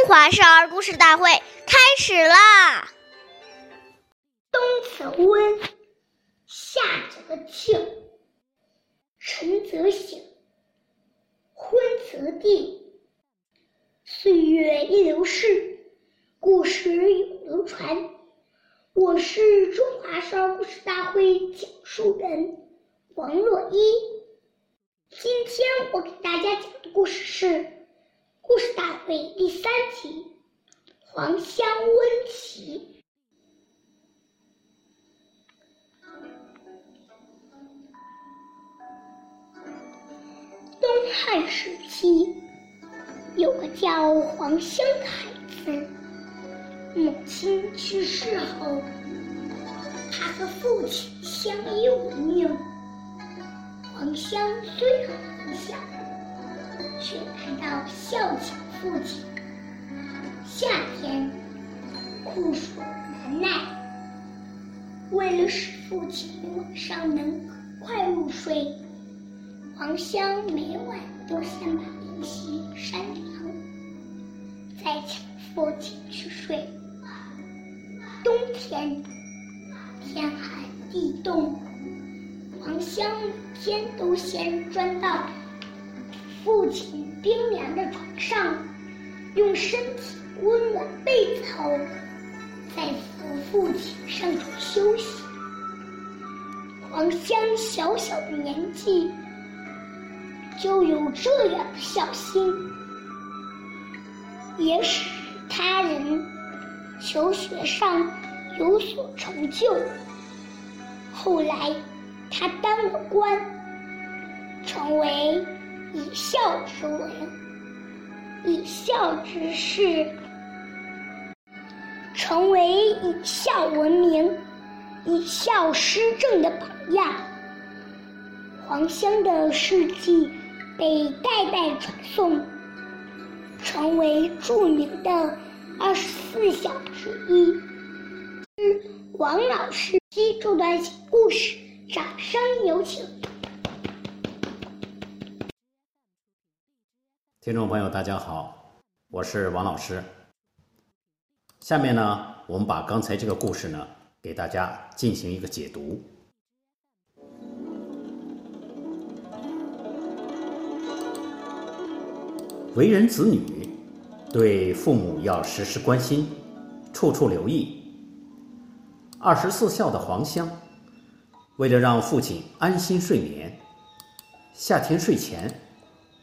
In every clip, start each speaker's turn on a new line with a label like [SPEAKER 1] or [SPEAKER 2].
[SPEAKER 1] 中华少儿故事大会开始啦！
[SPEAKER 2] 冬则温，夏则静，晨则省，昏则定。岁月易流逝，故事永流传。我是中华少儿故事大会讲述人王若一。今天我给大家讲的故事是。故事大会第三集《黄香温琪》。东汉时期，有个叫黄香的孩子，母亲去世后，他和父亲相依为命。黄香虽很小。却知道孝敬父亲。夏天酷暑难耐，为了使父亲晚上能快入睡，黄香每晚都先把凉席扇凉，再请父亲去睡。冬天天寒地冻，黄香每天都先钻到。父亲冰凉的床上，用身体温暖被子后，再扶父亲上床休息。黄香小小的年纪就有这样的孝心，也使他人求学上有所成就。后来，他当了官，成为。以孝之文，以孝之事，成为以孝闻名、以孝施政的榜样。黄香的事迹被代代传颂，成为著名的二十四孝之一。之王老师这段故事，掌声有请。
[SPEAKER 3] 听众朋友，大家好，我是王老师。下面呢，我们把刚才这个故事呢，给大家进行一个解读。为人子女，对父母要时时关心，处处留意。二十四孝的黄香，为了让父亲安心睡眠，夏天睡前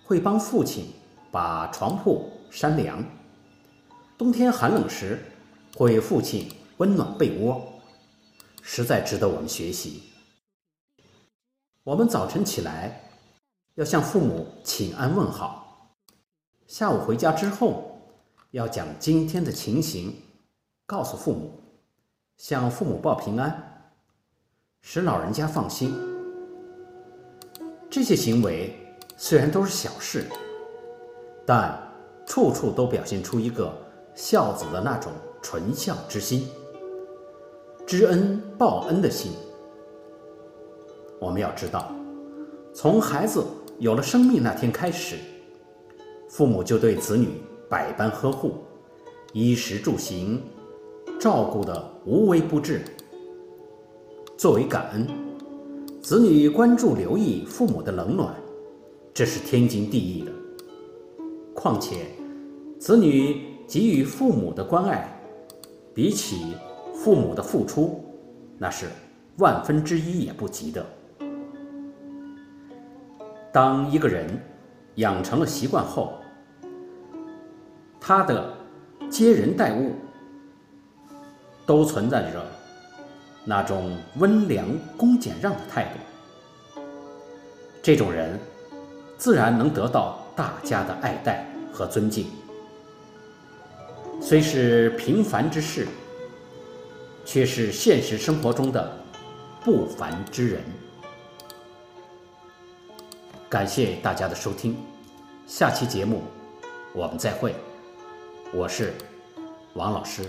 [SPEAKER 3] 会帮父亲。把床铺扇凉，冬天寒冷时，为父亲温暖被窝，实在值得我们学习。我们早晨起来要向父母请安问好，下午回家之后要将今天的情形告诉父母，向父母报平安，使老人家放心。这些行为虽然都是小事。但处处都表现出一个孝子的那种纯孝之心、知恩报恩的心。我们要知道，从孩子有了生命那天开始，父母就对子女百般呵护，衣食住行照顾的无微不至。作为感恩，子女关注留意父母的冷暖，这是天经地义的。况且，子女给予父母的关爱，比起父母的付出，那是万分之一也不及的。当一个人养成了习惯后，他的接人待物都存在着那种温良恭俭让的态度，这种人自然能得到。大家的爱戴和尊敬，虽是平凡之事，却是现实生活中的不凡之人。感谢大家的收听，下期节目我们再会，我是王老师。